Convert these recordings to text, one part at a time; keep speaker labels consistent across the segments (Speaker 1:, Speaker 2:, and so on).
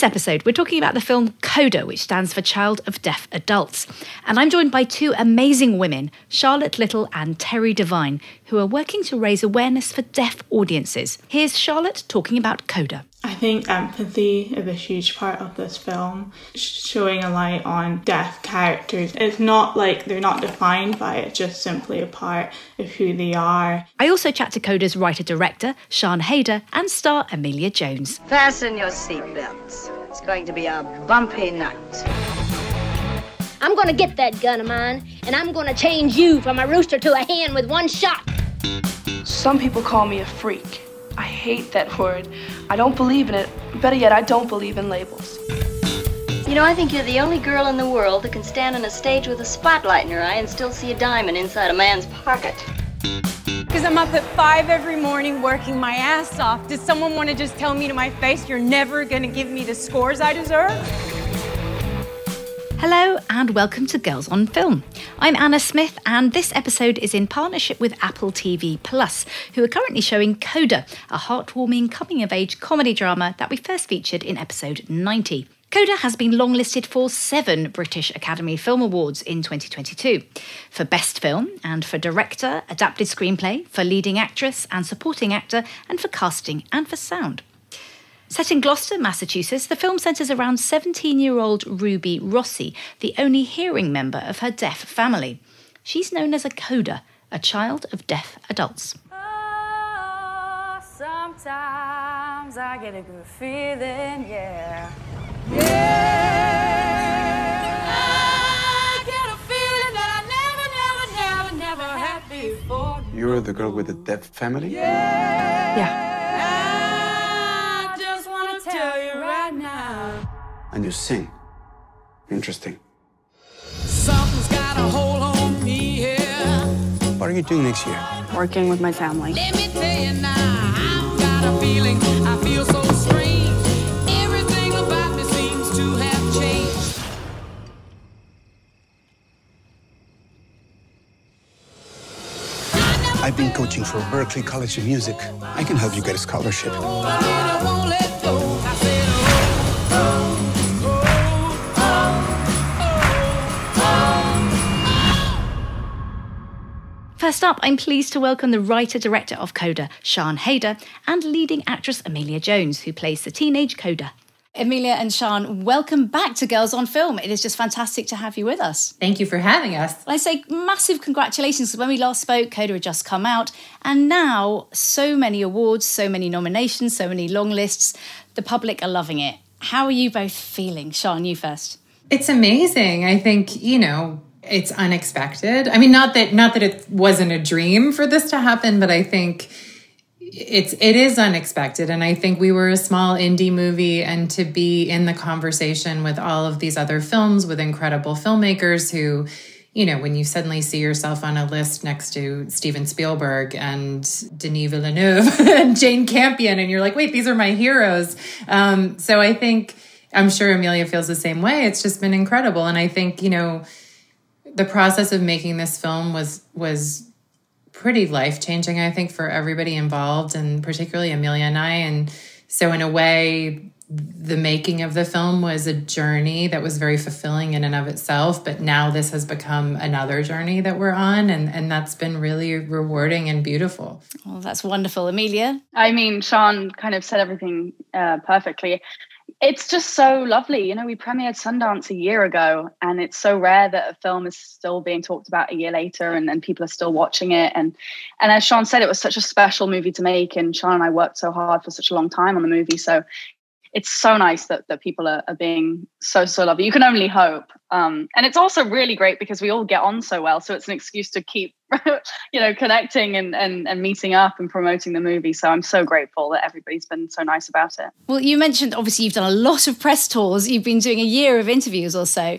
Speaker 1: this episode, we're talking about the film CODA, which stands for Child of Deaf Adults. And I'm joined by two amazing women, Charlotte Little and Terry Devine, who are working to raise awareness for deaf audiences. Here's Charlotte talking about CODA.
Speaker 2: I think empathy is a huge part of this film, showing a light on deaf characters. It's not like they're not defined by it, just simply a part of who they are.
Speaker 1: I also chat to Coda's writer director, Sian Heder, and star Emilia Jones.
Speaker 3: Fasten your seatbelts. It's going to be a bumpy night.
Speaker 4: I'm gonna get that gun of mine, and I'm gonna change you from a rooster to a hen with one shot.
Speaker 5: Some people call me a freak. I hate that word. I don't believe in it. Better yet, I don't believe in labels.
Speaker 3: You know, I think you're the only girl in the world that can stand on a stage with a spotlight in her eye and still see a diamond inside a man's pocket.
Speaker 6: Because I'm up at five every morning working my ass off. Does someone want to just tell me to my face you're never going to give me the scores I deserve?
Speaker 1: Hello and welcome to Girls on Film. I'm Anna Smith and this episode is in partnership with Apple TV Plus, who are currently showing Coda, a heartwarming coming of age comedy drama that we first featured in episode 90. Coda has been longlisted for seven British Academy Film Awards in 2022 for Best Film and for Director, Adapted Screenplay, for Leading Actress and Supporting Actor, and for Casting and for Sound. Set in Gloucester, Massachusetts, the film centres around 17 year old Ruby Rossi, the only hearing member of her deaf family. She's known as a coda, a child of deaf adults.
Speaker 6: Oh, sometimes I get a good feeling, yeah. Yeah. I get a feeling that I never, never, never, never had before.
Speaker 7: You're the girl with the deaf family?
Speaker 1: Yeah.
Speaker 6: I
Speaker 7: And you sing. Interesting.
Speaker 8: Something's got a hold on me here.
Speaker 7: What are you doing next year?
Speaker 5: Working with my family.
Speaker 8: Let me tell you now, I've got a feeling I feel so strange. Everything about me seems to have changed.
Speaker 7: I've been coaching for Berklee College of Music. I can help you get a scholarship.
Speaker 1: First up, I'm pleased to welcome the writer director of Coda, Sian Heder, and leading actress Emilia Jones, who plays the teenage Coda. Emilia and Sian, welcome back to Girls on Film. It is just fantastic to have you with us.
Speaker 9: Thank you for having us.
Speaker 1: I say massive congratulations because when we last spoke, Coda had just come out, and now so many awards, so many nominations, so many long lists. The public are loving it. How are you both feeling? Sian, you first.
Speaker 9: It's amazing. I think, you know, it's unexpected. I mean, not that not that it wasn't a dream for this to happen, but I think it's it is unexpected and I think we were a small indie movie and to be in the conversation with all of these other films with incredible filmmakers who you know, when you suddenly see yourself on a list next to Steven Spielberg and Denis Villeneuve and Jane Campion, and you're like, wait, these are my heroes. Um, so I think, I'm sure Emilia feels the same way. It's just been incredible. And I think, you know, the process of making this film was, was pretty life changing, I think, for everybody involved, and particularly Emilia and I. And so, in a way, the making of the film was a journey that was very fulfilling in and of itself. But now this has become another journey that we're on, and, and that's been really rewarding and beautiful.
Speaker 1: Oh, that's wonderful. Emilia?
Speaker 5: I mean, Sian kind of said everything uh, perfectly. It's just so lovely. You know, we premiered Sundance a year ago, and it's so rare that a film is still being talked about a year later and, and people are still watching it. And and as Sian said, it was such a special movie to make, and Sian and I worked so hard for such a long time on the movie. So it's so nice that, that people are, are being so so lovely you can only hope um, and it's also really great because we all get on so well so it's an excuse to keep you know connecting and, and and meeting up and promoting the movie so i'm so grateful that everybody's been so nice about it
Speaker 1: Well, you mentioned obviously you've done a lot of press tours, you've been doing a year of interviews or so.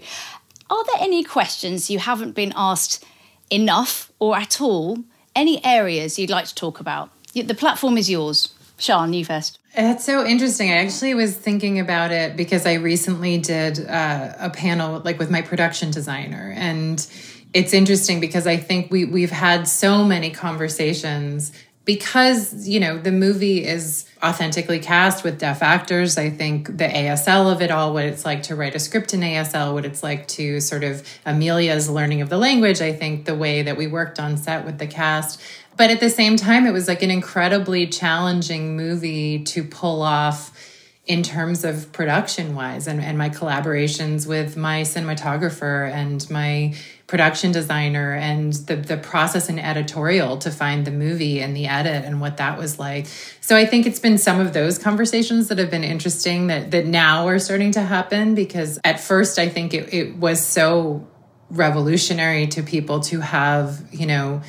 Speaker 1: Are there any questions you haven't been asked enough or at all? Any areas you'd like to talk about? The platform is yours. Sian, you first.
Speaker 9: It's so interesting. I actually was thinking about it because I recently did uh, a panel like with my production designer, and it's interesting because I think we we've had so many conversations because you know the movie is authentically cast with deaf actors i think the asl of it all what it's like to write a script in asl what it's like to sort of emilia's learning of the language i think the way that we worked on set with the cast but at the same time it was like an incredibly challenging movie to pull off in terms of production wise and, and my collaborations with my cinematographer and my production designer and the the process and editorial to find the movie and the edit and what that was like. So I think it's been some of those conversations that have been interesting that that now are starting to happen because at first I think it, it was so revolutionary to people to have, you know,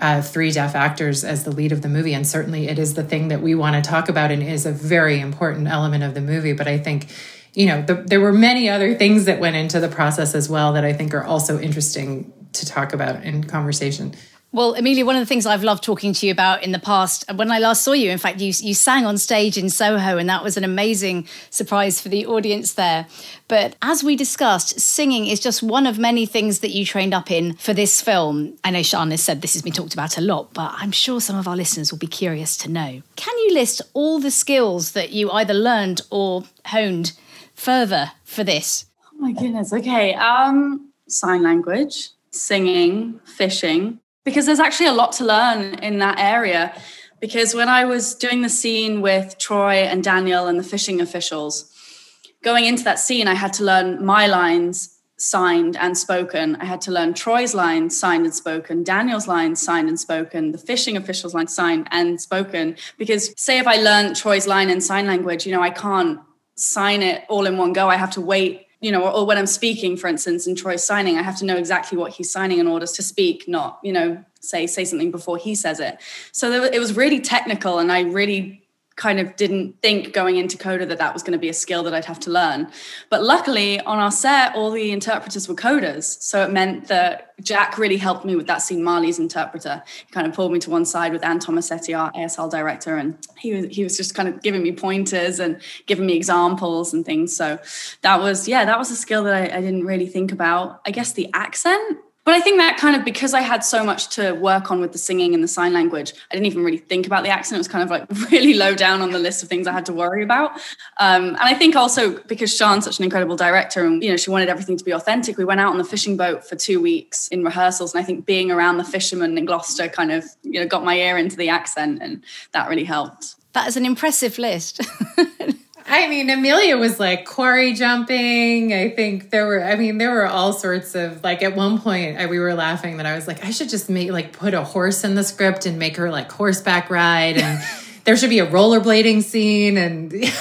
Speaker 9: uh, three deaf actors as the lead of the movie. And certainly it is the thing that we want to talk about and is a very important element of the movie. But I think you know, the, there were many other things that went into the process as well that I think are also interesting to talk about in conversation.
Speaker 1: Well, Emilia, one of the things I've loved talking to you about in the past, when I last saw you, in fact, you, you sang on stage in Soho, and that was an amazing surprise for the audience there. But as we discussed, singing is just one of many things that you trained up in for this film. I know Sian has said this has been talked about a lot, but I'm sure some of our listeners will be curious to know. Can you list all the skills that you either learned or honed further for this?
Speaker 10: Oh my goodness. Okay. Um, sign language, singing, fishing, because there's actually a lot to learn in that area. Because when I was doing the scene with Troy and Daniel and the fishing officials, going into that scene, I had to learn my lines signed and spoken. I had to learn Troy's lines signed and spoken, Daniel's lines signed and spoken, the fishing official's line signed and spoken. Because say if I learned Troy's line in sign language, you know, I can't sign it all in one go. I have to wait, you know, or, or, when I'm speaking, for instance, and Troy's signing, I have to know exactly what he's signing in order to speak, not, you know, say say something before he says it. So there, it was really technical, and I really kind of didn't think going into coda that that was going to be a skill that I'd have to learn. But luckily, on our set, all the interpreters were codas, so it meant that Jack really helped me with that scene. Marlee's interpreter he kind of pulled me to one side with Anne Tomasetti, our ASL director, and he was he was just kind of giving me pointers and giving me examples and things. So that was yeah, that was a skill that I, I didn't really think about. I guess the accent but I think that kind of because I had so much to work on with the singing and the sign language, I didn't even really think about the accent. It was kind of like really low down on the list of things I had to worry about. Um, and I think also because Sian's such an incredible director and you know she wanted everything to be authentic, we went out on the fishing boat for two weeks in rehearsals, and I think being around the fishermen in Gloucester kind of you know got my ear into the accent, and that really helped.
Speaker 1: That is an impressive list.
Speaker 9: I mean, Emilia was like quarry jumping. I think there were, I mean, there were all sorts of, like, at one point, I, we were laughing that I was like, I should just make, like, put a horse in the script and make her, like, horseback ride. And there should be a rollerblading scene and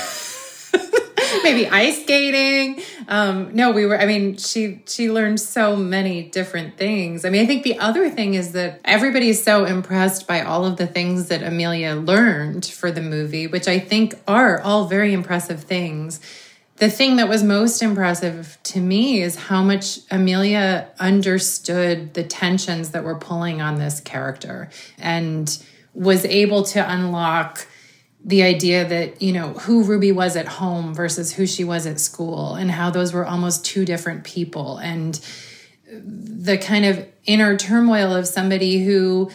Speaker 9: maybe ice skating. Um, no, we were, I mean, she, she learned so many different things. I mean, I think the other thing is that everybody is so impressed by all of the things that Emilia learned for the movie, which I think are all very impressive things. The thing that was most impressive to me is how much Emilia understood the tensions that were pulling on this character and was able to unlock the idea that you know who ruby was at home versus who she was at school and how those were almost two different people and the kind of inner turmoil of somebody who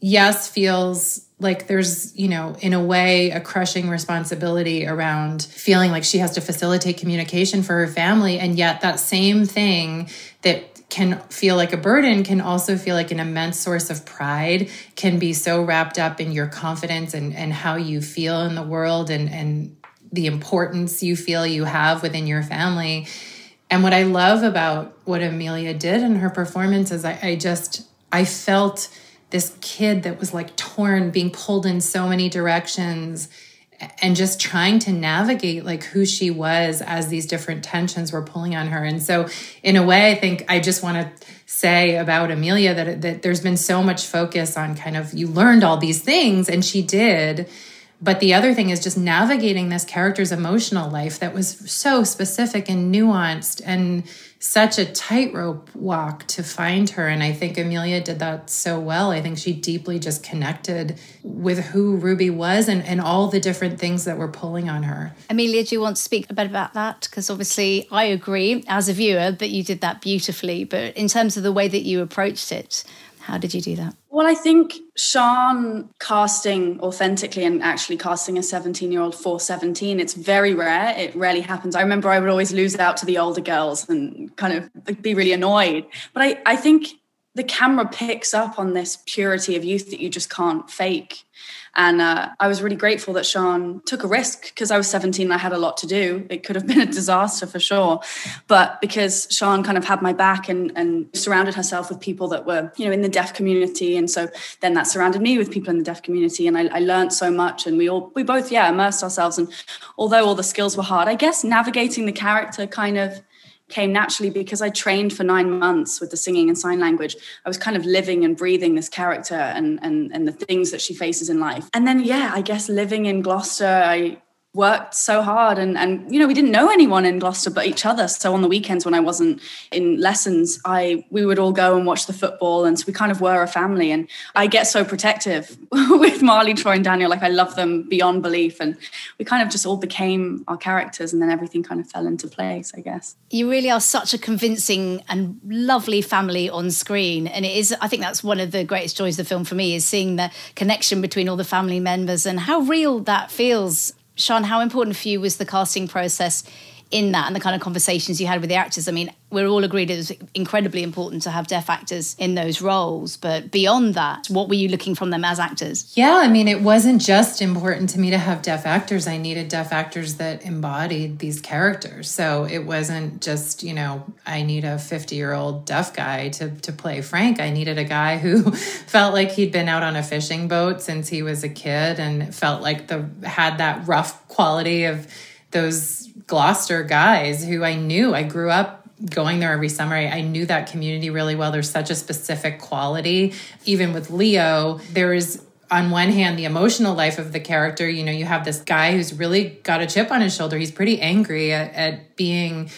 Speaker 9: yes feels like there's you know in a way a crushing responsibility around feeling like she has to facilitate communication for her family. And yet that same thing that can feel like a burden can also feel like an immense source of pride can be so wrapped up in your confidence and, and how you feel in the world and, and the importance you feel you have within your family. And what i love about what emilia did in her performance is i, I just i felt this kid that was like torn being pulled in so many directions and just trying to navigate like who she was as these different tensions were pulling on her. And so in a way i think i just want to say about emilia that, that there's been so much focus on kind of you learned all these things and she did. But the other thing is just navigating this character's emotional life that was so specific and nuanced and such a tightrope walk to find her. And I think Emilia did that so well. I think she deeply just connected with who Ruby was and, and all the different things that were pulling on her.
Speaker 1: Emilia, do you want to speak a bit about that? Because obviously, I agree as a viewer that you did that beautifully. But in terms of the way that you approached it, How did you do that?
Speaker 10: Well, I think Sian casting authentically and actually casting a 17 year old for 17, it's very rare. It rarely happens. I remember I would always lose out to the older girls and kind of be really annoyed. But I, I think the camera picks up on this purity of youth that you just can't fake. And uh, I was really grateful that Sian took a risk because I was 17 and I had a lot to do. It could have been a disaster for sure. But because Sian kind of had my back and, and surrounded herself with people that were, you know, in the deaf community. And so then that surrounded me with people in the deaf community. And I, I learned so much. And we all, we both, yeah, immersed ourselves. And although all the skills were hard, I guess navigating the character kind of came naturally because I trained for nine months with the singing and sign language. I was kind of living and breathing this character and and and the things that she faces in life. And then yeah, I guess living in Gloucester, I worked so hard and and you know we didn't know anyone in Gloucester but each other so on the weekends when I wasn't in lessons I we would all go and watch the football and so we kind of were a family and I get so protective with Marlee Troy and Daniel like I love them beyond belief and we kind of just all became our characters and then everything kind of fell into place I guess
Speaker 1: You really are such a convincing and lovely family on screen. And it is, I think that's one of the greatest joys of the film for me is seeing the connection between all the family members and how real that feels. Sian, how important for you was the casting process in that and the kind of conversations you had with the actors? I mean, we're all agreed it was incredibly important to have deaf actors in those roles. But beyond that, what were you looking from them as actors?
Speaker 9: Yeah, I mean, it wasn't just important to me to have deaf actors. I needed deaf actors that embodied these characters. So it wasn't just, you know, I need a 50 year old deaf guy to, to play Frank. I needed a guy who felt like he'd been out on a fishing boat since he was a kid and felt like the had that rough quality of those Gloucester guys who I knew. I grew up going there every summer. I, I, knew that community really well. There's such a specific quality. Even with Leo, there is on one hand the emotional life of the character. You know, you have this guy who's really got a chip on his shoulder. He's pretty angry at, at being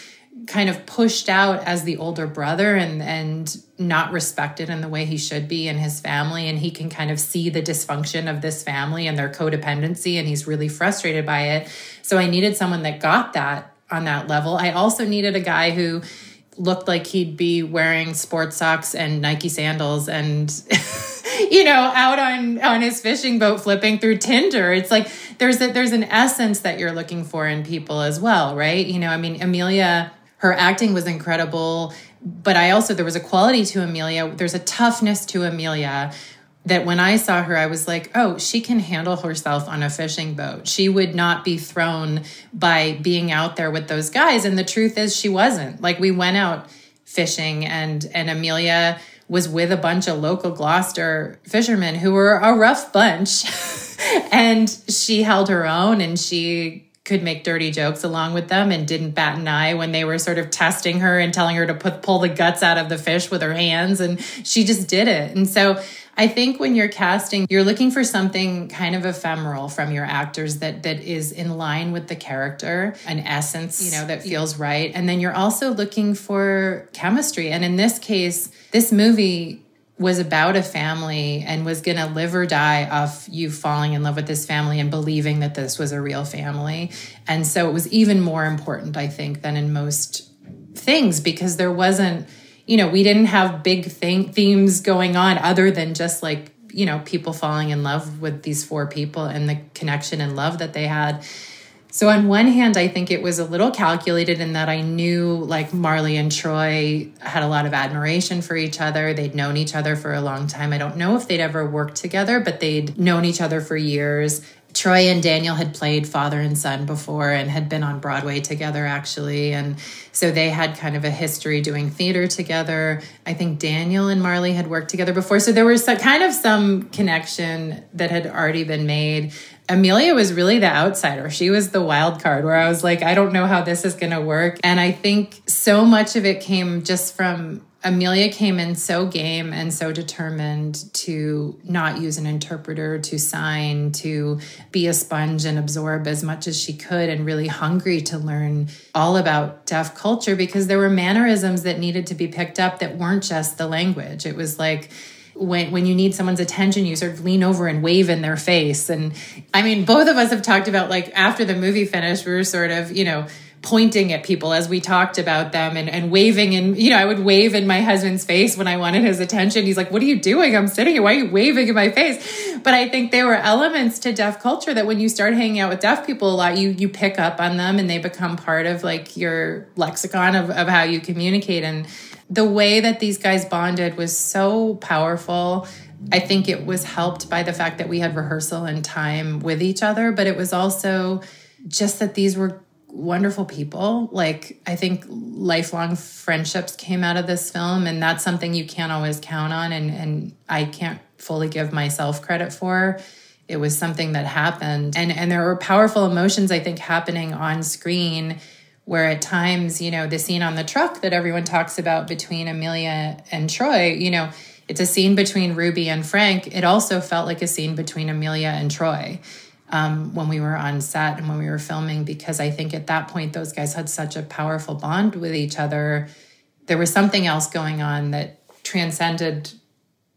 Speaker 9: kind of pushed out as the older brother and and not respected in the way he should be in his family. And he can kind of see the dysfunction of this family and their codependency and he's really frustrated by it. So i needed someone that got that on that level. I also needed a guy who looked like he'd be wearing sports socks and nike sandals and you know out on on his fishing boat flipping through tinder. It's like there's a, there's an essence that you're looking for in people as well right? You know i mean emilia her acting was incredible but i also there was a quality to emilia. There's a toughness to emilia that when i saw her i was like oh she can handle herself on a fishing boat. She would not be thrown by being out there with those guys. And the truth is she wasn't. Like we went out fishing and and emilia was with a bunch of local gloucester fishermen who were a rough bunch. And she held her own and she could make dirty jokes along with them and didn't bat an eye when they were sort of testing her and telling her to put pull the guts out of the fish with her hands and she just did it. And so I think when you're casting, you're looking for something kind of ephemeral from your actors that that is in line with the character, an essence, you know, that feels right. And then you're also looking for chemistry. And in this case, this movie was about a family and was going to live or die off you falling in love with this family and believing that this was a real family. And so it was even more important, I think, than in most things because there wasn't, you know, we didn't have big thing, themes going on other than just like, you know, people falling in love with these four people and the connection and love that they had. So on one hand, I think it was a little calculated in that I knew like Marlee and Troy had a lot of admiration for each other. They'd known each other for a long time. I don't know if they'd ever worked together, but they'd known each other for years. Troy and Daniel had played father and son before and had been on Broadway together, actually. And so they had kind of a history doing theater together. I think Daniel and Marlee had worked together before. So there was some, kind of some connection that had already been made. Emilia was really the outsider. She was the wild card where I was like, I don't know how this is going to work. And I think so much of it came just from Emilia came in so game and so determined to not use an interpreter, to sign, to be a sponge and absorb as much as she could, and really hungry to learn all about deaf culture because there were mannerisms that needed to be picked up that weren't just the language. It was like, when when you need someone's attention you sort of lean over and wave in their face and i mean both of us have talked about like after the movie finished we were sort of you know pointing at people as we talked about them and, and waving and you know i would wave in my husband's face when i wanted his attention. He's like what are you doing? I'm sitting here. Why are you waving in my face? But i think there were elements to deaf culture that when you start hanging out with deaf people a lot you you pick up on them and they become part of like your lexicon of, of how you communicate. And the way that these guys bonded was so powerful. I think it was helped by the fact that we had rehearsal and time with each other, but it was also just that these were wonderful people. Like, I think lifelong friendships came out of this film, and that's something you can't always count on. And, and I can't fully give myself credit for. It was something that happened. And, and there were powerful emotions, I think, happening on screen where at times, you know, the scene on the truck that everyone talks about between Emilia and Troy, you know, it's a scene between Ruby and Frank. It also felt like a scene between Emilia and Troy um, when we were on set and when we were filming, because I think at that point, those guys had such a powerful bond with each other. There was something else going on that transcended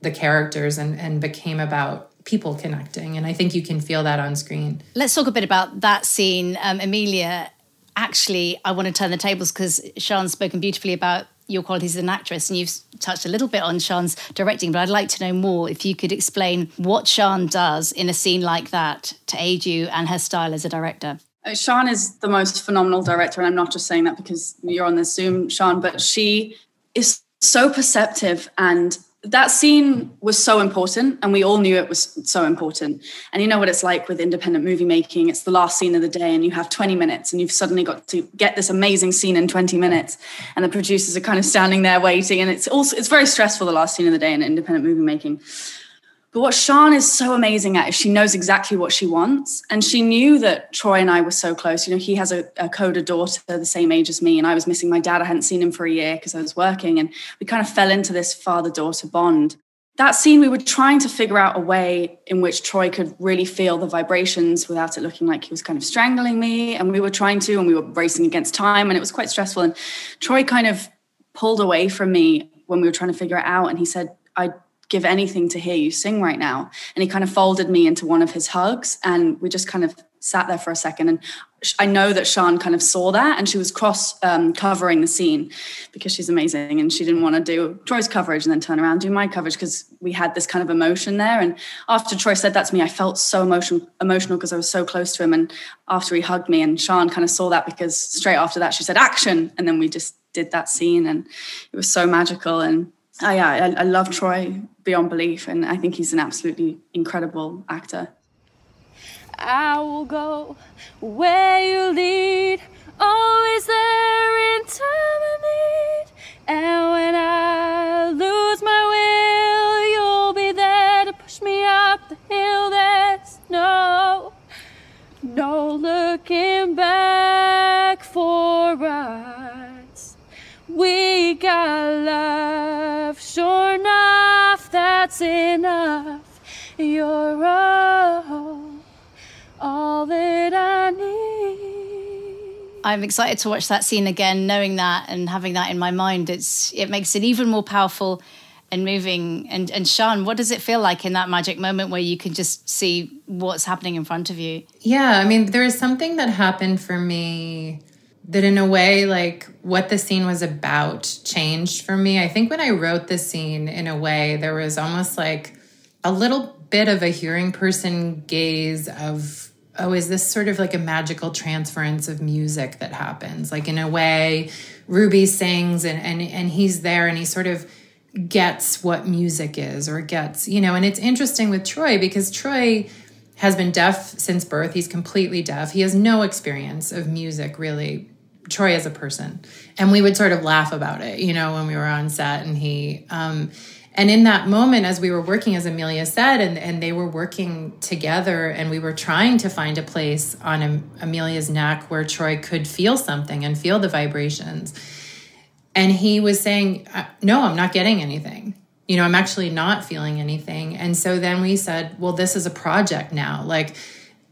Speaker 9: the characters and, and became about people connecting. And I think you can feel that on screen.
Speaker 1: Let's talk a bit about that scene. Um, Emilia, actually, I want to turn the tables because Sian's spoken beautifully about your qualities as an actress, and you've touched a little bit on Sian's directing, but I'd like to know more if you could explain what Sian does in a scene like that to aid you and her style as a director.
Speaker 10: Uh, Sian is the most phenomenal director, and I'm not just saying that because you're on this Zoom, Sian, but she is so perceptive and that scene was so important and we all knew it was so important. And you know what it's like with independent movie making. It's the last scene of the day and you have 20 minutes and you've suddenly got to get this amazing scene in 20 minutes and the producers are kind of standing there waiting and it's also it's very stressful the last scene of the day in independent movie making but what Sian is so amazing at is she knows exactly what she wants. And she knew that Troy and I were so close. You know, he has a, a coda daughter the same age as me, and I was missing my dad. I hadn't seen him for a year because I was working. And we kind of fell into this father daughter bond. That scene, we were trying to figure out a way in which Troy could really feel the vibrations without it looking like he was kind of strangling me. And we were trying to, and we were racing against time, and it was quite stressful. And Troy kind of pulled away from me when we were trying to figure it out. And he said, I give anything to hear you sing right now. And he kind of folded me into one of his hugs and we just kind of sat there for a second. And I know that Sian kind of saw that and she was cross um, covering the scene because she's amazing and she didn't want to do Troy's coverage and then turn around do my coverage because we had this kind of emotion there. And after Troy said that to me, I felt so emotion, emotional because I was so close to him. And after he hugged me and Sian kind of saw that because straight after that she said action and then we just did that scene and it was so magical and Oh, I, I, I love Troy beyond belief, and I think he's an absolutely incredible actor.
Speaker 11: I will go where you lead, always there in time of need. And when I lose my will, you'll be there to push me up the hill. There's no, no looking back enough, enough. You're all, all that I need.
Speaker 1: I'm excited to watch that scene again, knowing that and having that in my mind. It's it makes it even more powerful and moving. And and Sian, what does it feel like in that magic moment where you can just see what's happening in front of you?
Speaker 9: Yeah, I mean, there is something that happened for me that in a way like what the scene was about changed for me i think when i wrote the scene in a way there was almost like a little bit of a hearing person gaze of oh is this sort of like a magical transference of music that happens like in a way ruby sings and and, and he's there and he sort of gets what music is or gets you know and it's interesting with troy because troy has been deaf since birth. He's completely deaf. He has no experience of music, really, Troy as a person. And we would sort of laugh about it, you know, when we were on set. And he, um, and in that moment, as we were working, as Emilia said, and, and they were working together, and we were trying to find a place on Am- Emilia's neck where Troy could feel something and feel the vibrations. And he was saying, uh, No, I'm not getting anything you know, I'm actually not feeling anything. And so then we said, well, this is a project now. Like,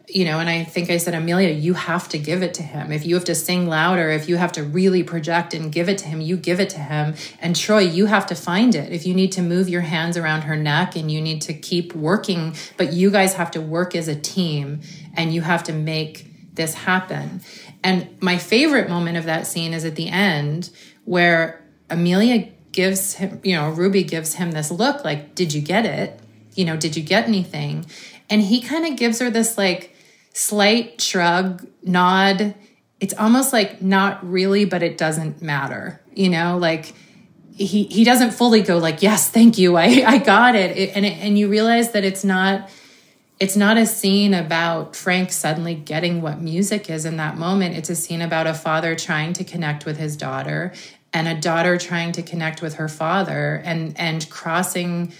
Speaker 9: you know, and I think I said, Emilia, you have to give it to him. If you have to sing louder, if you have to really project and give it to him, you give it to him. And Troy, you have to find it. If you need to move your hands around her neck and you need to keep working, but you guys have to work as a team and you have to make this happen. And my favorite moment of that scene is at the end where Emilia gives him, you know, Ruby gives him this look like, Did you get it? You know, did you get anything? And he kind of gives her this like slight shrug, nod. It's almost like not really, but it doesn't matter, you know, like he he doesn't fully go like yes thank you. I i got it, it and it, and you realize that it's not it's not a scene about frank suddenly getting what music is in that moment. It's a scene about a father trying to connect with his daughter and a daughter trying to connect with her father and and crossing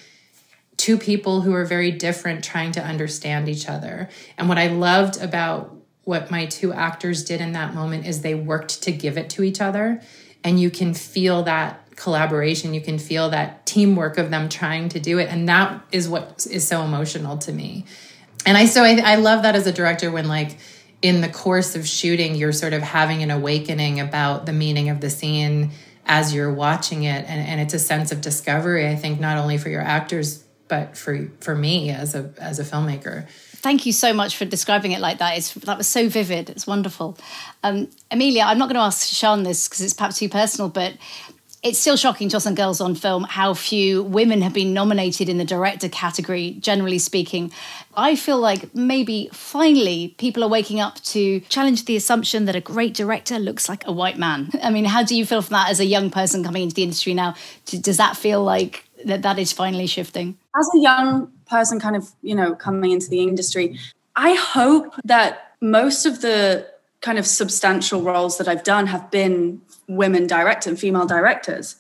Speaker 9: two people who are very different trying to understand each other. And what i loved about what my two actors did in that moment is they worked to give it to each other. And you can feel that collaboration. You can feel that teamwork of them trying to do it. And that is what is so emotional to me. And i so i, I love that as a director when like in the course of shooting you're sort of having an awakening about the meaning of the scene as you're watching it. And, and it's a sense of discovery i think not only for your actors but for for me as a as a filmmaker
Speaker 1: Thank you so much for describing it like that. It's, that was so vivid. It's wonderful. Um, Emilia, I'm not going to ask Sian this because it's perhaps too personal, but it's still shocking to us on Girls on Film how few women have been nominated in the director category, generally speaking. I feel like maybe finally people are waking up to challenge the assumption that a great director looks like a white man. I mean, how do you feel from that as a young person coming into the industry now? Does that feel like that that is finally shifting?
Speaker 10: As a young person kind of, you know, coming into the industry, I hope that most of the kind of substantial roles that I've done have been women directors and female directors.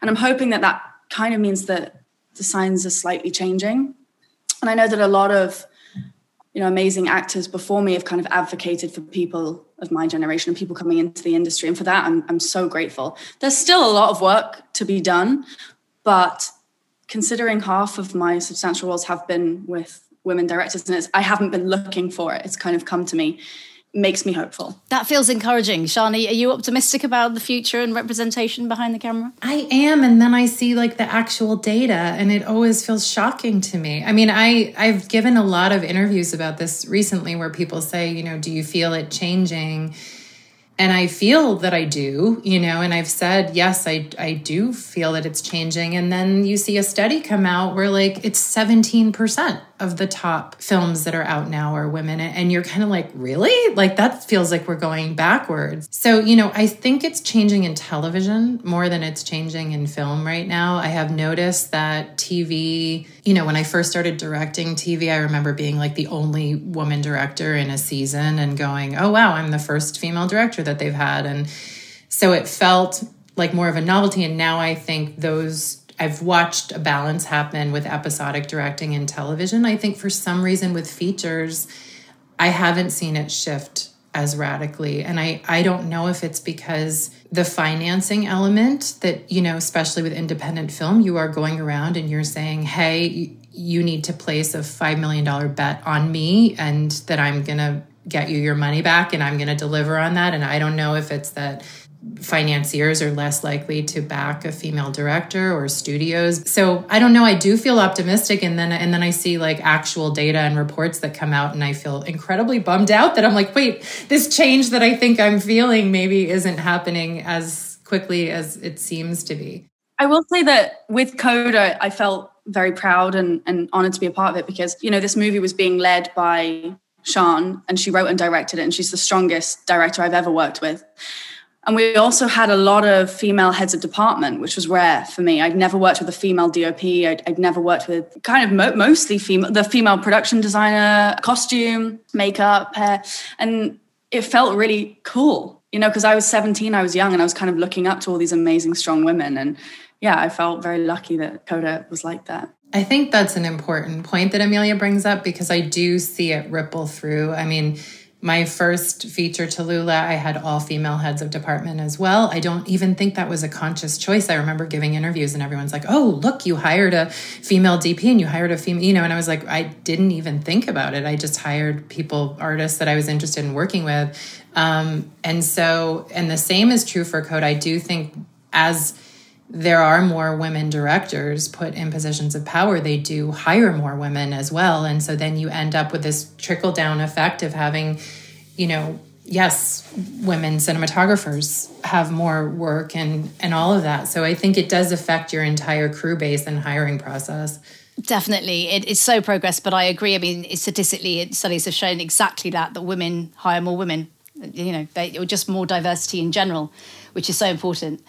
Speaker 10: And I'm hoping that that kind of means that the signs are slightly changing. And I know that a lot of you know amazing actors before me have kind of advocated for people of my generation and people coming into the industry and for that I'm, I'm so grateful there's still a lot of work to be done but considering half of my substantial roles have been with women directors and it's, i haven't been looking for it it's kind of come to me makes me hopeful
Speaker 1: That feels encouraging. Sian, are you optimistic about the future and representation behind the camera?
Speaker 9: I am, and then I see like the actual data, and it always feels shocking to me. I mean, I I've given a lot of interviews about this recently, where people say, you know, do you feel it changing? And I feel that I do, you know, and I've said yes, I I do feel that it's changing. And then you see a study come out where like it's seventeen percent of the top films that are out now are women, and you're kind of like, really? Like that feels like we're going backwards. So you know, I think it's changing in television more than it's changing in film right now. I have noticed that TV, you know, when I first started directing TV, I remember being like the only woman director in a season and going, oh, wow, I'm the first female director that they've had. And so it felt like more of a novelty. And now I think those, I've watched a balance happen with episodic directing in television. I think for some reason with features, I haven't seen it shift as radically. And I, I don't know if it's because the financing element that, you know, especially with independent film, you are going around and you're saying, hey, you- you need to place a $5 million bet on me and that I'm going to get you your money back and I'm going to deliver on that. And I don't know if it's that financiers are less likely to back a female director or studios. So I don't know. I do feel optimistic, and then and then I see like actual data and reports that come out, and I feel incredibly bummed out that I'm like, wait, this change that I think I'm feeling maybe isn't happening as quickly as it seems to be.
Speaker 10: I will say that with Coda, I felt very proud and, and honored to be a part of it because, you know, this movie was being led by Sian and she wrote and directed it, and she's the strongest director I've ever worked with. And we also had a lot of female heads of department, which was rare for me. I'd never worked with a female DOP. I'd, I'd never worked with kind of mo- mostly female, the female production designer, costume, makeup, hair. And it felt really cool, you know, because I was 17, I was young, and I was kind of looking up to all these amazing, strong women. And yeah, I felt very lucky that Coda was like that.
Speaker 9: I think that's an important point that Emilia brings up because I do see it ripple through. I mean, my first feature, Tallulah, I had all female heads of department as well. I don't even think that was a conscious choice. I remember giving interviews and everyone's like, oh, look, you hired a female DP and you hired a female, you know, and I was like, I didn't even think about it. I just hired people, artists that I was interested in working with. Um, and so, and the same is true for Coda. I do think as there are more women directors put in positions of power, they do hire more women as well. And so then you end up with this trickle down effect of having, you know, yes, women cinematographers have more work and and all of that. So I think it does affect your entire crew base and hiring process.
Speaker 1: Definitely, it, it's so progress. But I agree. I mean, statistically, studies have shown exactly that that women hire more women. You know, they, or just more diversity in general, which is so important.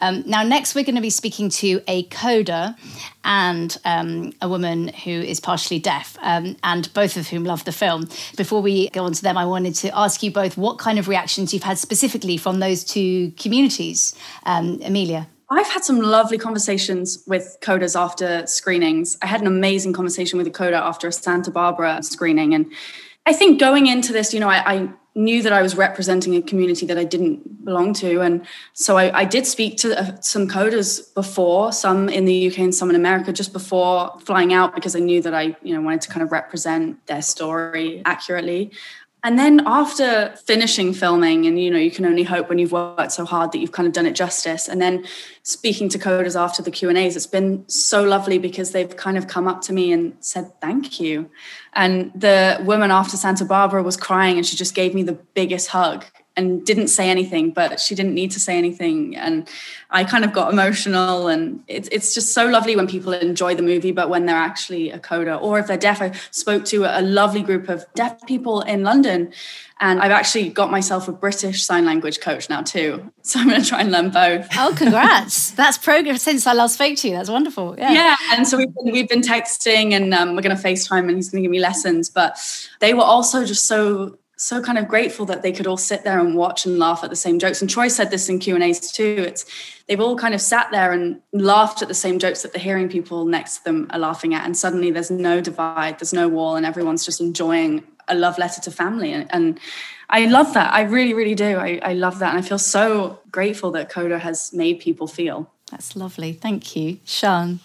Speaker 1: Um, now, next, we're going to be speaking to a coda and um, a woman who is partially deaf, um, and both of whom love the film. Before we go on to them, I wanted to ask you both what kind of reactions you've had specifically from those two communities. Um, Emilia.
Speaker 10: I've had some lovely conversations with codas after screenings. I had an amazing conversation with a coda after a Santa Barbara screening. And I think going into this, you know, I, I knew that I was representing a community that I didn't belong to. And so I, I did speak to uh, some codas before, some in the UK and some in America, just before flying out, because I knew that I, you know, wanted to kind of represent their story accurately. And then after finishing filming, and you know, you can only hope when you've worked so hard that you've kind of done it justice. And then speaking to codas after the Q and A's, it's been so lovely because they've kind of come up to me and said thank you. And the woman after Santa Barbara was crying, and she just gave me the biggest hug and didn't say anything, but she didn't need to say anything. And I kind of got emotional. And it's, it's just so lovely when people enjoy the movie, but when they're actually a coda or if they're deaf, I spoke to a lovely group of deaf people in London. And I've actually got myself a British sign language coach now too. So I'm going to try and learn both.
Speaker 1: Oh, congrats. That's progress since I last spoke to you. That's wonderful. Yeah.
Speaker 10: Yeah. And so we've been, we've been texting and um, we're going to FaceTime and he's going to give me lessons. But they were also just so so kind of grateful that they could all sit there and watch and laugh at the same jokes. And Troy said this in Q and A's too. It's they've all kind of sat there and laughed at the same jokes that the hearing people next to them are laughing at, and suddenly there's no divide, there's no wall, and everyone's just enjoying a love letter to family. And, and I love that. I really, really do. I, I love that, and I feel so grateful that Coda has made people feel.
Speaker 1: That's lovely. Thank you, Sian.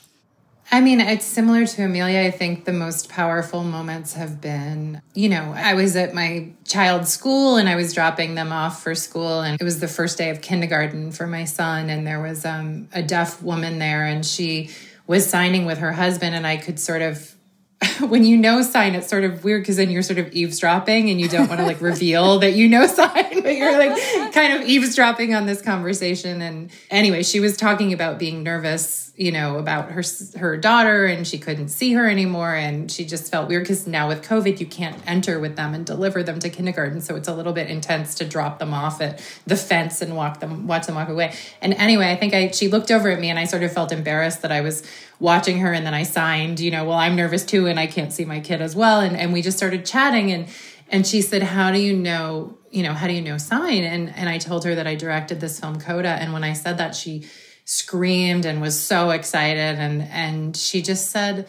Speaker 9: I mean, it's similar to Emilia. I think the most powerful moments have been, you know, I was at my child's school and I was dropping them off for school, and it was the first day of kindergarten for my son, and there was um, a deaf woman there, and she was signing with her husband, and I could sort of when you know sign, it's sort of weird because then you're sort of eavesdropping and you don't want to like reveal that you know sign, you're like kind of eavesdropping on this conversation. And anyway, she was talking about being nervous, you know, about her her daughter and she couldn't see her anymore, and she just felt weird because now with COVID you can't enter with them and deliver them to kindergarten, so it's a little bit intense to drop them off at the fence and walk them watch them walk away. And anyway, I think I she looked over at me and I sort of felt embarrassed that I was watching her and then I signed, you know, well, I'm nervous too and I can't see my kid as well. And, and we just started chatting and, and she said, how do you know, you know, how do you know sign? And, and I told her that I directed this film Coda. And when I said that, she screamed and was so excited. And, and she just said,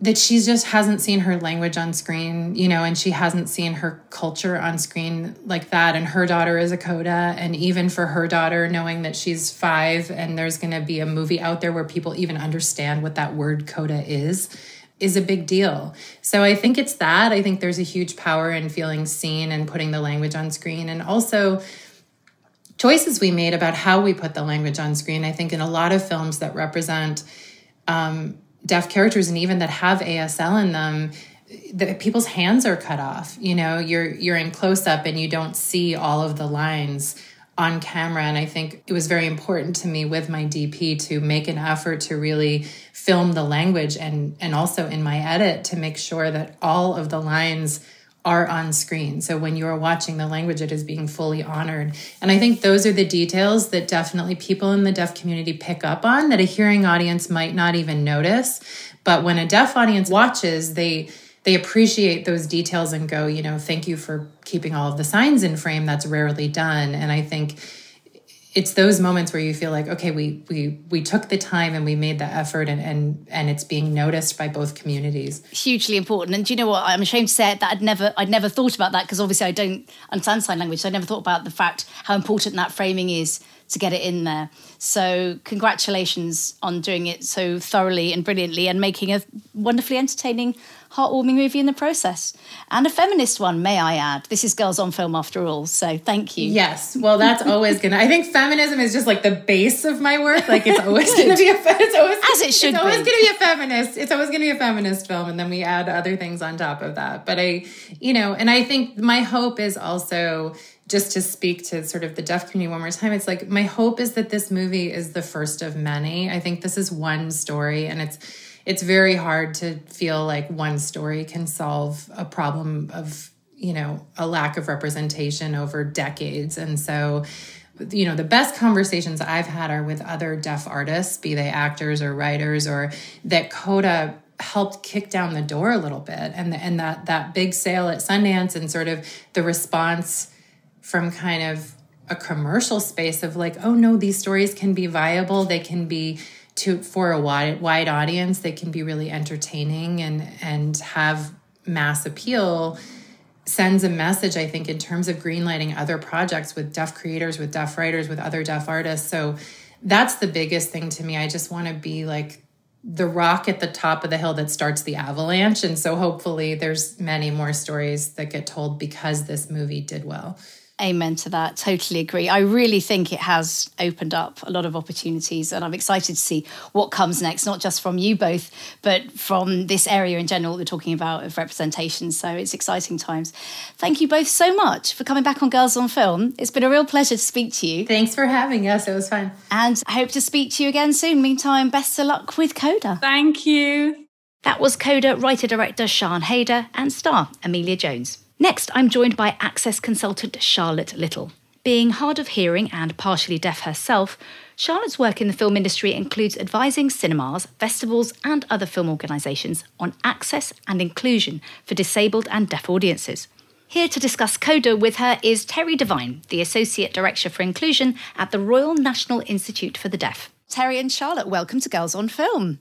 Speaker 9: that she just hasn't seen her language on screen, you know, and she hasn't seen her culture on screen like that. And her daughter is a coda. And even for her daughter, knowing that she's five and there's going to be a movie out there where people even understand what that word coda is, is a big deal. So I think it's that. I think there's a huge power in feeling seen and putting the language on screen. And also, choices we made about how we put the language on screen. I think in a lot of films that represent, um, deaf characters and even that have ASL in them, the people's hands are cut off. You know, you're you're in close up and you don't see all of the lines on camera and I think it was very important to me with my DP to make an effort to really film the language and and also in my edit to make sure that all of the lines are on screen. So when you are watching the language, it is being fully honored. And I think those are the details that definitely people in the deaf community pick up on that a hearing audience might not even notice. But when a deaf audience watches, they they appreciate those details and go, you know, thank you for keeping all of the signs in frame. That's rarely done. And I think it's those moments where you feel like okay we we we took the time and we made the effort and and and it's being noticed by both communities.
Speaker 1: Hugely important. And do you know what? I'm ashamed to say that i'd never i'd never thought about that because obviously i don't understand sign language. So i never thought about the fact how important that framing is to get it in there. So congratulations on doing it so thoroughly and brilliantly and making a wonderfully entertaining heartwarming movie in the process. And a feminist one, may I add. This is Girls on Film after all, so thank you.
Speaker 9: Yes. Well, that's always going to, I think feminism is just like the base of my work. Like it's always going to be a, it's always,
Speaker 1: As it should
Speaker 9: It's always going to be a feminist. It's always going to be a feminist film. And then we add other things on top of that. But I, you know, and I think my hope is also just to speak to sort of the deaf community one more time, it's like my hope is that this movie is the first of many. I think this is one story, and it's it's very hard to feel like one story can solve a problem of you know a lack of representation over decades, and so you know the best conversations i've had are with other deaf artists be they actors or writers or that coda helped kick down the door a little bit. And and that that big sale at Sundance and sort of the response from kind of a commercial space of like oh no these stories can be viable. They can be to for a wide wide audience they can be really entertaining and and have mass appeal sends a message i think in terms of greenlighting other projects with deaf creators with deaf writers with other deaf artists. So that's the biggest thing to me. I just want to be like the rock at the top of the hill that starts the avalanche. And so hopefully there's many more stories that get told because this movie did well
Speaker 1: Amen to that. Totally agree. I really think it has opened up a lot of opportunities, and I'm excited to see what comes next, not just from you both, but from this area in general we're talking about of representation. So it's exciting times. Thank you both so much for coming back on Girls on Film. It's been a real pleasure to speak to you.
Speaker 9: Thanks for having us. It was fun.
Speaker 1: And I hope to speak to you again soon. Meantime, best of luck with Coda.
Speaker 10: Thank you.
Speaker 1: That was Coda writer director Sian Heder and star Emilia Jones. Next, I'm joined by access consultant Charlotte Little. Being hard of hearing and partially deaf herself, Charlotte's work in the film industry includes advising cinemas, festivals, and other film organisations on access and inclusion for disabled and deaf audiences. Here to discuss CODA with her is Terry Devine, the Associate Director for Inclusion at the Royal National Institute for the Deaf. Terry and Charlotte, welcome to Girls on Film.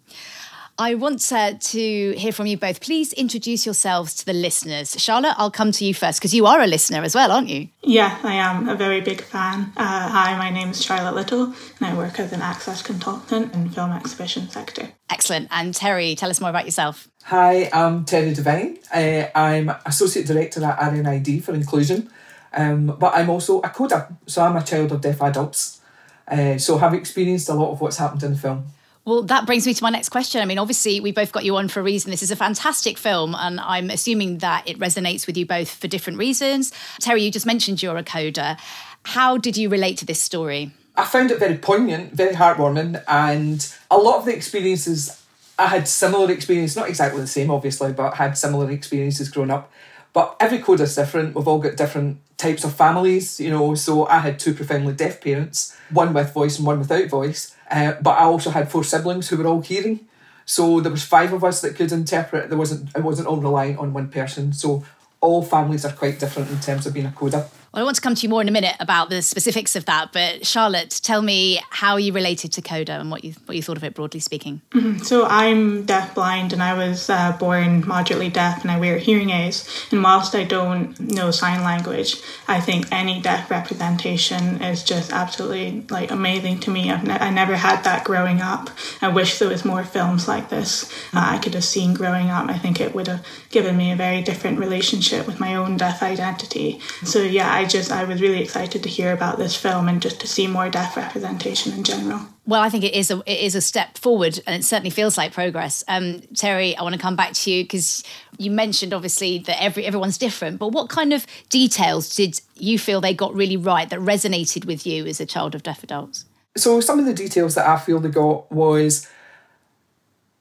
Speaker 1: I want uh, to hear from you both. Please introduce yourselves to the listeners. Charlotte, I'll come to you first because you are a listener as well, aren't you?
Speaker 2: Yeah, I am a very big fan. Uh, hi, my name is Charlotte Little, and I work as an access consultant in film exhibition sector.
Speaker 1: Excellent. And Terry, tell us more about yourself.
Speaker 12: Hi, I'm Terry Devine. Uh, I'm Associate Director at RNID for Inclusion, um, but I'm also a coda, so I'm a child of deaf adults. Uh, so have experienced a lot of what's happened in the film.
Speaker 1: Well, that brings me to my next question. I mean, obviously, we both got you on for a reason. This is a fantastic film, and I'm assuming that it resonates with you both for different reasons. Terry, you just mentioned you're a coda. How did you relate to this story?
Speaker 12: I found it very poignant, very heartwarming, and a lot of the experiences I had similar experience, not exactly the same, obviously, but had similar experiences growing up. But every coda's different. We've all got different types of families, you know. So I had two profoundly deaf parents, one with voice and one without voice. Uh, but I also had four siblings who were all hearing. So there was five of us that could interpret. There wasn't it wasn't all reliant on one person. So all families are quite different in terms of being a coda.
Speaker 1: Well, I want to come to you more in a minute about the specifics of that. But Charlotte, tell me how you related to Coda and what you what you thought of it broadly speaking.
Speaker 2: Mhm. So I'm deaf-blind, and I was uh, born moderately deaf, and I wear hearing aids. And whilst I don't know sign language, I think any deaf representation is just absolutely like amazing to me. Ne- I never had that growing up. I wish there was more films like this. Uh, I could have seen growing up. I think it would have given me a very different relationship with my own deaf identity. So yeah, I just I was really excited to hear about this film and just to see more deaf representation in general.
Speaker 1: Well, I think it is a it is a step forward, and it certainly feels like progress. Um, Terry, I want to come back to you because you mentioned obviously that every everyone's different, but what kind of details did you feel they got really right that resonated with you as a child of deaf adults?
Speaker 12: So some of the details that I feel they got was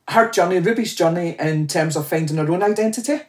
Speaker 12: her journey, Ruby's journey in terms of finding her own identity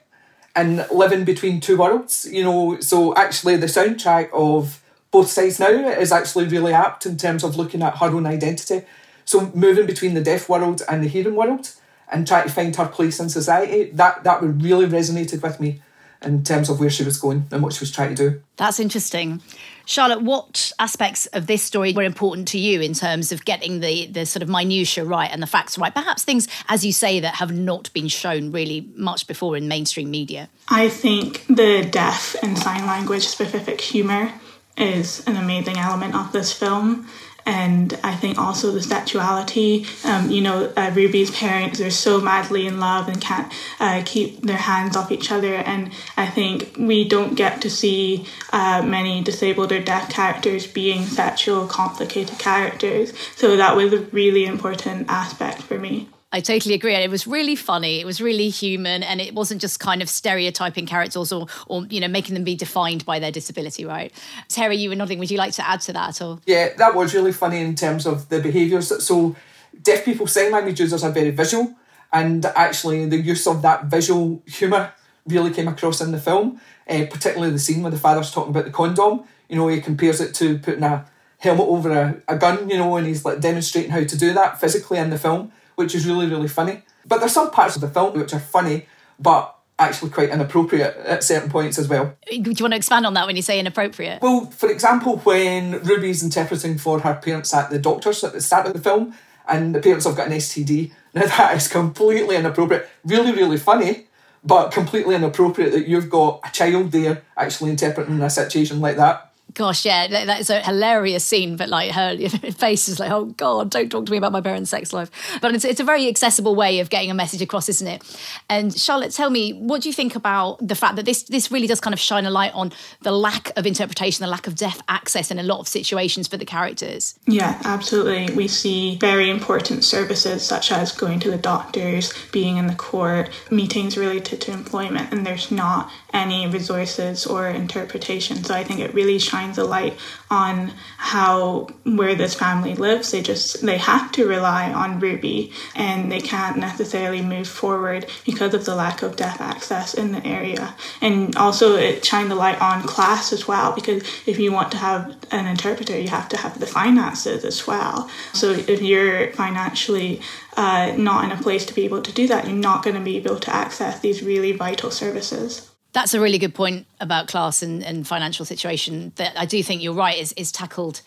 Speaker 12: and living between two worlds. You know, so actually the soundtrack of both sides now is actually really apt in terms of looking at her own identity. So moving between the deaf world and the hearing world and trying to find her place in society, that that really resonated with me in terms of where she was going and what she was trying to do.
Speaker 1: That's interesting. Charlotte, what aspects of this story were important to you in terms of getting the, the sort of minutiae right and the facts right? Perhaps things, as you say, that have not been shown really much before in mainstream media.
Speaker 2: I think the deaf and sign language specific humour is an amazing element of this film. And I think also the sexuality. Um, you know, uh, Ruby's parents are so madly in love and can't uh, keep their hands off each other. And I think we don't get to see uh, many disabled or deaf characters being sexual, complicated characters. So that was a really important aspect for me.
Speaker 1: I totally agree. It was really funny. It was really human, and it wasn't just kind of stereotyping characters or, or you know, making them be defined by their disability. Right, Terry, you were nodding. Would you like to add to that? Or
Speaker 12: Yeah, that was really funny in terms of the behaviours. So, deaf people, sign language users are very visual, and actually, the use of that visual humour really came across in the film, uh, particularly the scene where the father's talking about the condom. You know, he compares it to putting a helmet over a, a gun, you know, and he's like demonstrating how to do that physically in the film, which is really, really funny. But there's some parts of the film which are funny, but actually quite inappropriate at certain points as well.
Speaker 1: do you want to expand on that when you say inappropriate?
Speaker 12: Well, for example, when Ruby's interpreting for her parents at the doctor's at the start of the film, and the parents have got an STD, now that is completely inappropriate. Really, really funny, but completely inappropriate that you've got a child there actually interpreting a situation like that.
Speaker 1: Gosh, yeah, that, that is a hilarious scene. But like her face is like, oh God, don't talk to me about my parents' sex life. But it's, it's a very accessible way of getting a message across, isn't it? And Charlotte, tell me, what do you think about the fact that this this really does kind of shine a light on the lack of interpretation, the lack of deaf access in a lot of situations for the characters?
Speaker 2: Yeah, absolutely. We see very important services such as going to the doctors, being in the court, meetings related to employment, and there's not any resources or interpretation. So I think it really shines a light on how where this family lives. They just they have to rely on Ruby and they can't necessarily move forward because of the lack of deaf access in the area. And also it shined the light on class as well because if you want to have an interpreter you have to have the finances as well. So if you're financially uh, not in a place to be able to do that, you're not going to be able to access these really vital services.
Speaker 1: That's a really good point about class and, and financial situation that I do think you're right is, is tackled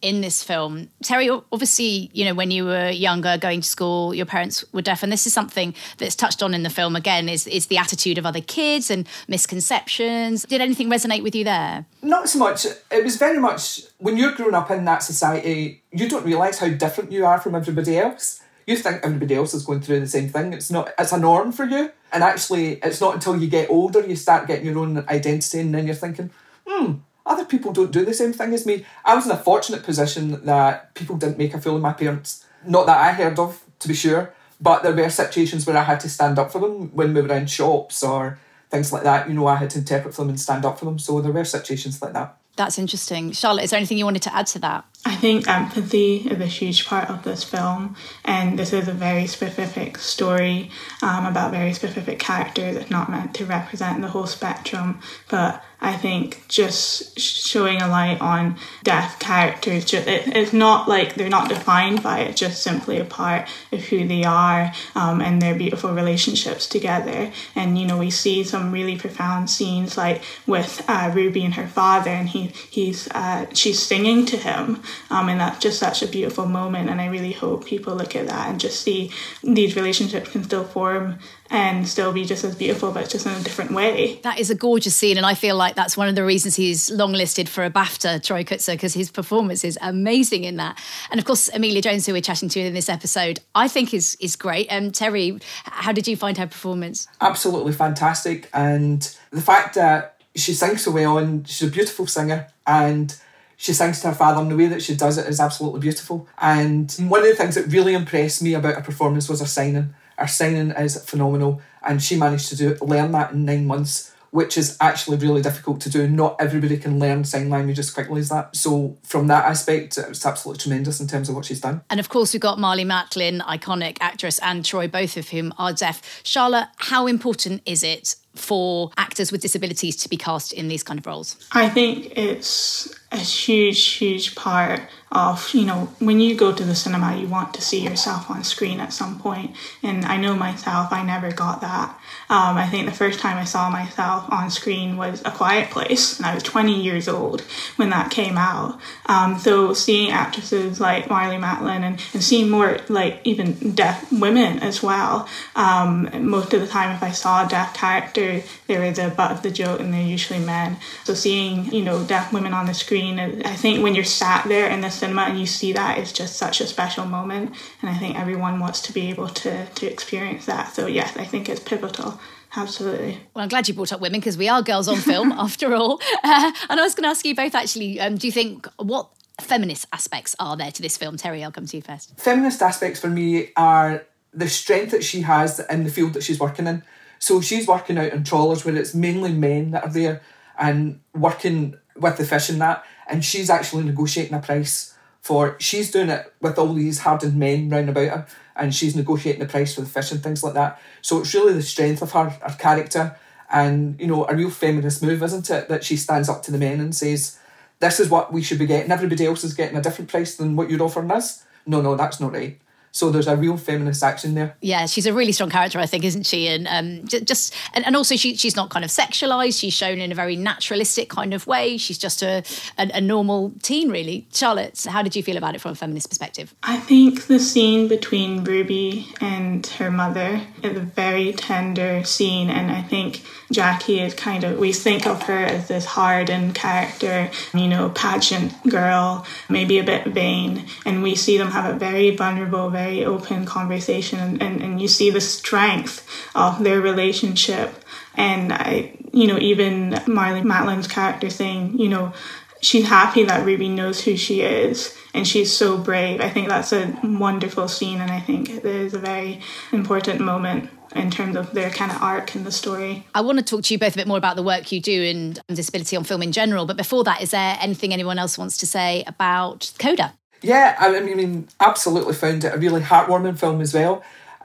Speaker 1: in this film. Terry, obviously, you know, when you were younger, going to school, your parents were deaf, and this is something that's touched on in the film again, is, is the attitude of other kids and misconceptions. Did anything resonate with you there?
Speaker 12: Not so much. It was very much when you're growing up in that society, you don't realise how different you are from everybody else. You think everybody else is going through the same thing. It's not. It's a norm for you. And actually, it's not until you get older you start getting your own identity, and then you're thinking, hmm, other people don't do the same thing as me. I was in a fortunate position that people didn't make a fool of my parents. Not that I heard of, to be sure, but there were situations where I had to stand up for them when we were in shops or things like that. You know, I had to interpret for them and stand up for them. So there were situations like that.
Speaker 1: That's interesting. Charlotte, is there anything you wanted to add to that?
Speaker 2: I think empathy is a huge part of this film, and this is a very specific story um, about very specific characters. It's not meant to represent the whole spectrum, but I think just showing a light on deaf characters, just, it, it's not like they're not defined by it, just simply a part of who they are um, and their beautiful relationships together. And you know, we see some really profound scenes like with uh, Ruby and her father, and he he's uh, she's singing to him, um, and that's just such a beautiful moment. And I really hope people look at that and just see these relationships can still form and still be just as beautiful, but just in a different way.
Speaker 1: That is a gorgeous scene, and I feel like that's one of the reasons he's longlisted for a BAFTA, Troy Kotsur, because his performance is amazing in that. And of course, Emilia Jones, who we're chatting to in this episode, I think is is great. And Terry, how did you find her performance?
Speaker 12: Absolutely fantastic, and the fact that she sings so well, and she's a beautiful singer, and she sings to her father, and the way that she does it is absolutely beautiful. And one of the things that really impressed me about her performance was her signing. Her signing is phenomenal, and she managed to do learn that in nine months, which is actually really difficult to do. Not everybody can learn sign language as quickly as that. So, from that aspect, it was absolutely tremendous in terms of what she's done.
Speaker 1: And of course, we've got Marlee Matlin, iconic actress, and Troy, both of whom are deaf. Charlotte, how important is it for actors with disabilities to be cast in these kind of roles?
Speaker 2: I think it's a huge, huge part of, you know, when you go to the cinema, you want to see yourself on screen at some point. And I know myself, I never got that. Um, I think the first time I saw myself on screen was A Quiet Place, and I was 20 years old when that came out. Um, so seeing actresses like Marlee Matlin and, and seeing more like even deaf women as well. Um, most of the time, if I saw a deaf character, they were the butt of the joke, and they're usually men. So seeing, you know, deaf women on the screen, I think when you're sat there in the cinema and you see that, it's just such a special moment. And I think everyone wants to be able to, to experience that. So, yes, I think it's pivotal. Absolutely.
Speaker 1: Well, I'm glad you brought up women because we are girls on film after all. Uh, and I was going to ask you both actually, um, do you think what feminist aspects are there to this film? Terry, I'll come to you first.
Speaker 12: Feminist aspects for me are the strength that she has in the field that she's working in. So she's working out in trawlers where it's mainly men that are there and working with the fish and that, and she's actually negotiating a price for. She's doing it with all these hardened men round about her, and she's negotiating the price for the fish and things like that. So it's really the strength of her, her character, and you know, a real feminist move, isn't it? That she stands up to the men and says, "This is what we should be getting. Everybody else is getting a different price than what you're offering us. No, no, that's not right." So there's a real feminist action there.
Speaker 1: Yeah, she's a really strong character, I think, isn't she? And um, j- just and, and also she she's not kind of sexualized. She's shown in a very naturalistic kind of way. She's just a, a a normal teen, really. Charlotte, how did you feel about it from a feminist perspective?
Speaker 2: I think the scene between Ruby and her mother is a very tender scene, and I think Jackie is kind of, we think of her as this hardened character, you know, pageant girl, maybe a bit vain, and we see them have a very vulnerable, very open conversation, and, and, you see the strength of their relationship. And I, you know, even Marlee Matlin's character saying, you know, she's happy that Ruby knows who she is and she's so brave. I think that's a wonderful scene, and I think there's a very important moment in terms of their kind of arc in the story.
Speaker 1: I want to talk to you both a bit more about the work you do and disability on film in general. But before that, is there anything anyone else wants to say about Coda?
Speaker 12: Yeah, I mean, absolutely found it a really heartwarming film as well.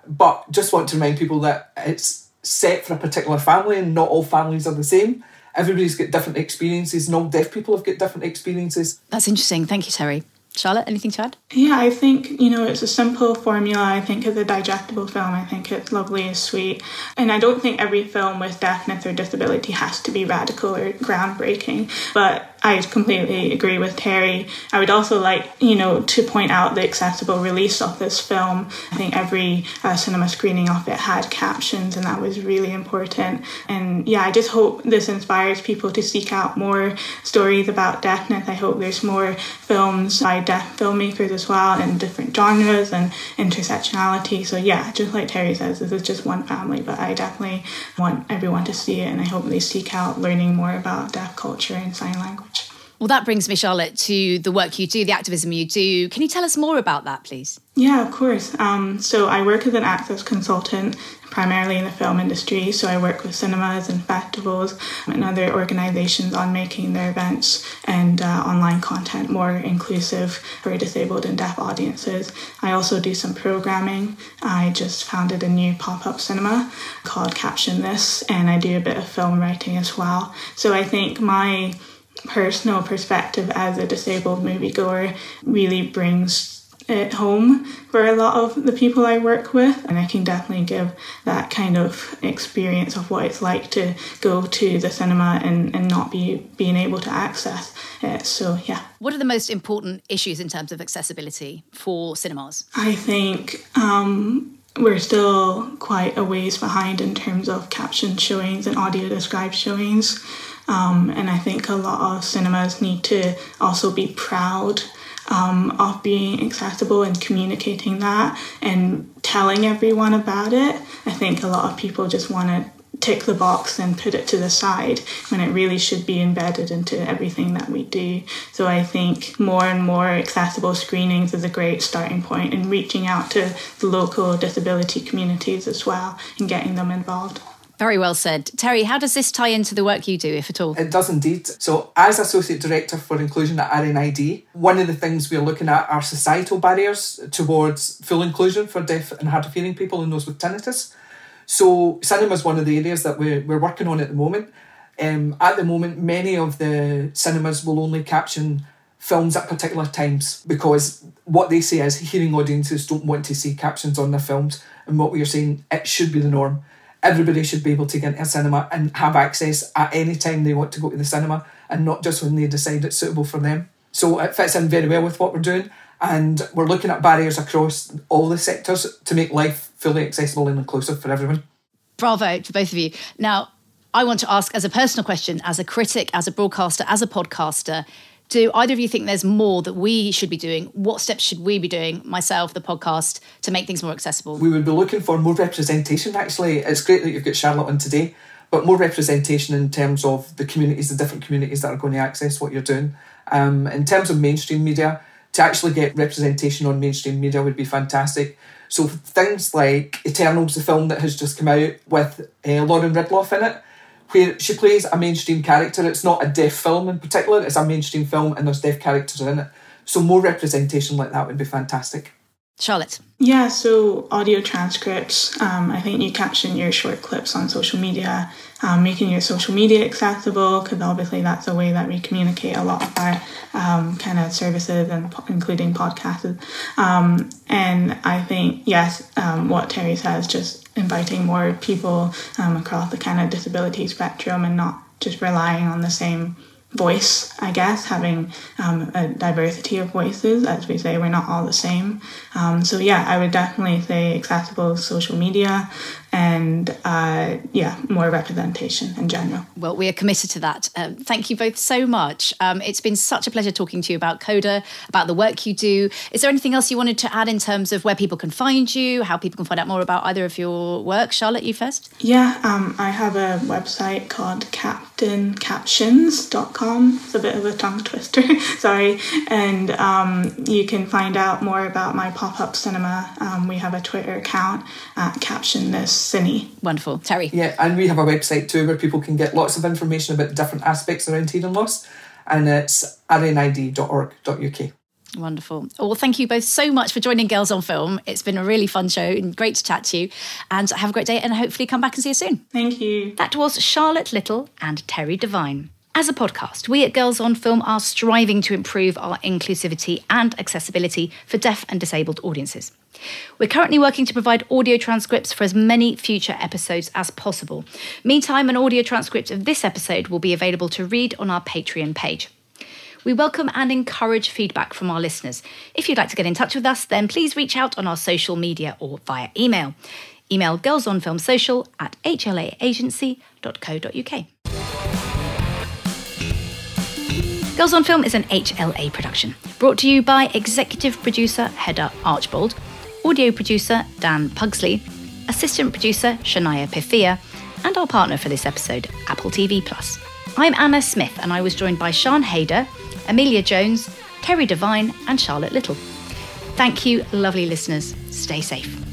Speaker 12: But just want to remind people that it's set for a particular family, and not all families are the same. Everybody's got different experiences, and all deaf people have got different experiences.
Speaker 1: That's interesting. Thank you, Terry. Charlotte, anything to add?
Speaker 2: Yeah, I think, you know, it's a simple formula. I think it's a digestible film. I think it's lovely and sweet. And I don't think every film with deafness or disability has to be radical or groundbreaking. But I completely agree with Terry. I would also like, you know, to point out the accessible release of this film. I think every uh, cinema screening of it had captions, and that was really important. And yeah, I just hope this inspires people to seek out more stories about deafness. I hope there's more films by deaf filmmakers as well in different genres and intersectionality. So yeah, just like Terry says, this is just one family, but I definitely want everyone to see it, and I hope they seek out learning more about deaf culture and sign language.
Speaker 1: Well, that brings me, Charlotte, to the work you do, the activism you do. Can you tell us more about that, please?
Speaker 2: Yeah, of course. Um, so I work as an access consultant, primarily in the film industry. So I work with cinemas and festivals and other organizations on making their events and uh, online content more inclusive for disabled and deaf audiences. I also do some programming. I just founded a new pop up cinema called Caption This, and I do a bit of film writing as well. So I think my personal perspective as a disabled moviegoer really brings it home for a lot of the people I work with, and I can definitely give that kind of experience of what it's like to go to the cinema and, and not be being able to access it. So, yeah.
Speaker 1: What are the most important issues in terms of accessibility for cinemas?
Speaker 2: I think um, we're still quite a ways behind in terms of caption showings and audio described showings. Um, and I think a lot of cinemas need to also be proud um, of being accessible and communicating that and telling everyone about it. I think a lot of people just want to tick the box and put it to the side when it really should be embedded into everything that we do. So I think more and more accessible screenings is a great starting point in reaching out to the local disability communities as well and getting them involved.
Speaker 1: Very well said. Terry, how does this tie into the work you do, if at all?
Speaker 12: It does indeed. So, as Associate Director for Inclusion at RNID, one of the things we're looking at are societal barriers towards full inclusion for deaf and hard of hearing people and those with tinnitus. So, cinema is one of the areas that we're, we're working on at the moment. Um, at the moment, many of the cinemas will only caption films at particular times because what they say is hearing audiences don't want to see captions on their films. And what we are saying, it should be the norm. Everybody should be able to get into a cinema and have access at any time they want to go to the cinema and not just when they decide it's suitable for them. So it fits in very well with what we're doing. And we're looking at barriers across all the sectors to make life fully accessible and inclusive for everyone.
Speaker 1: Bravo to both of you. Now, I want to ask as a personal question, as a critic, as a broadcaster, as a podcaster, do either of you think there's more that we should be doing? What steps should we be doing, myself, the podcast, to make things more accessible?
Speaker 12: We would be looking for more representation, actually. It's great that you've got Charlotte on today, but more representation in terms of the communities, the different communities that are going to access what you're doing. Um, in terms of mainstream media, to actually get representation on mainstream media would be fantastic. So things like Eternals, the film that has just come out with uh, Lauren Ridloff in it, where she plays a mainstream character. It's not a deaf film in particular, it's a mainstream film and there's deaf characters in it. So more representation like that would be fantastic.
Speaker 1: Charlotte.
Speaker 2: Yeah, so audio transcripts. Um, I think you caption your short clips on social media, um, making your social media accessible, because obviously that's a way that we communicate a lot of our um, kind of services, and po- including podcasts. Um, and I think, yes, um, what Terry says, just inviting more people um, across the kind of disability spectrum and not just relying on the same voice, I guess, having um, a diversity of voices. As we say, we're not all the same. Um, so, yeah, I would definitely say accessible social media and, uh, yeah, more representation in general.
Speaker 1: Well, we are committed to that. Um, thank you both so much. Um, it's been such a pleasure talking to you about Coda, about the work you do. Is there anything else you wanted to add in terms of where people can find you, how people can find out more about either of your work? Charlotte, you first.
Speaker 2: Yeah, um, I have a website called captaincaptions.com. It's a bit of a tongue twister, sorry. And um, you can find out more about my pop up cinema. Um, we have a Twitter account at Caption This Cine.
Speaker 1: Wonderful. Terry.
Speaker 12: Yeah, and we have a website too where people can get lots of information about different aspects around hearing loss, and it's rnid.org.uk.
Speaker 1: Wonderful. Well, thank you both so much for joining Girls on Film. It's been a really fun show and great to chat to you. And have a great day and hopefully come back and see you soon.
Speaker 2: Thank you.
Speaker 1: That was Charlotte Little and Terry Devine. As a podcast, we at Girls on Film are striving to improve our inclusivity and accessibility for deaf and disabled audiences. We're currently working to provide audio transcripts for as many future episodes as possible. Meantime, an audio transcript of this episode will be available to read on our Patreon page. We welcome and encourage feedback from our listeners. If you'd like to get in touch with us, then please reach out on our social media or via email. Email girlsonfilmsocial at hlaagency.co.uk. Girls on Film is an HLA production, brought to you by executive producer Hedda Archbold, audio producer Dan Pugsley, assistant producer Shania Pithia, and our partner for this episode, Apple TV Plus. I'm Anna Smith, and I was joined by Sian Heder, Emilia Jones, Terry Devine, and Charlotte Little. Thank you, lovely listeners. Stay safe.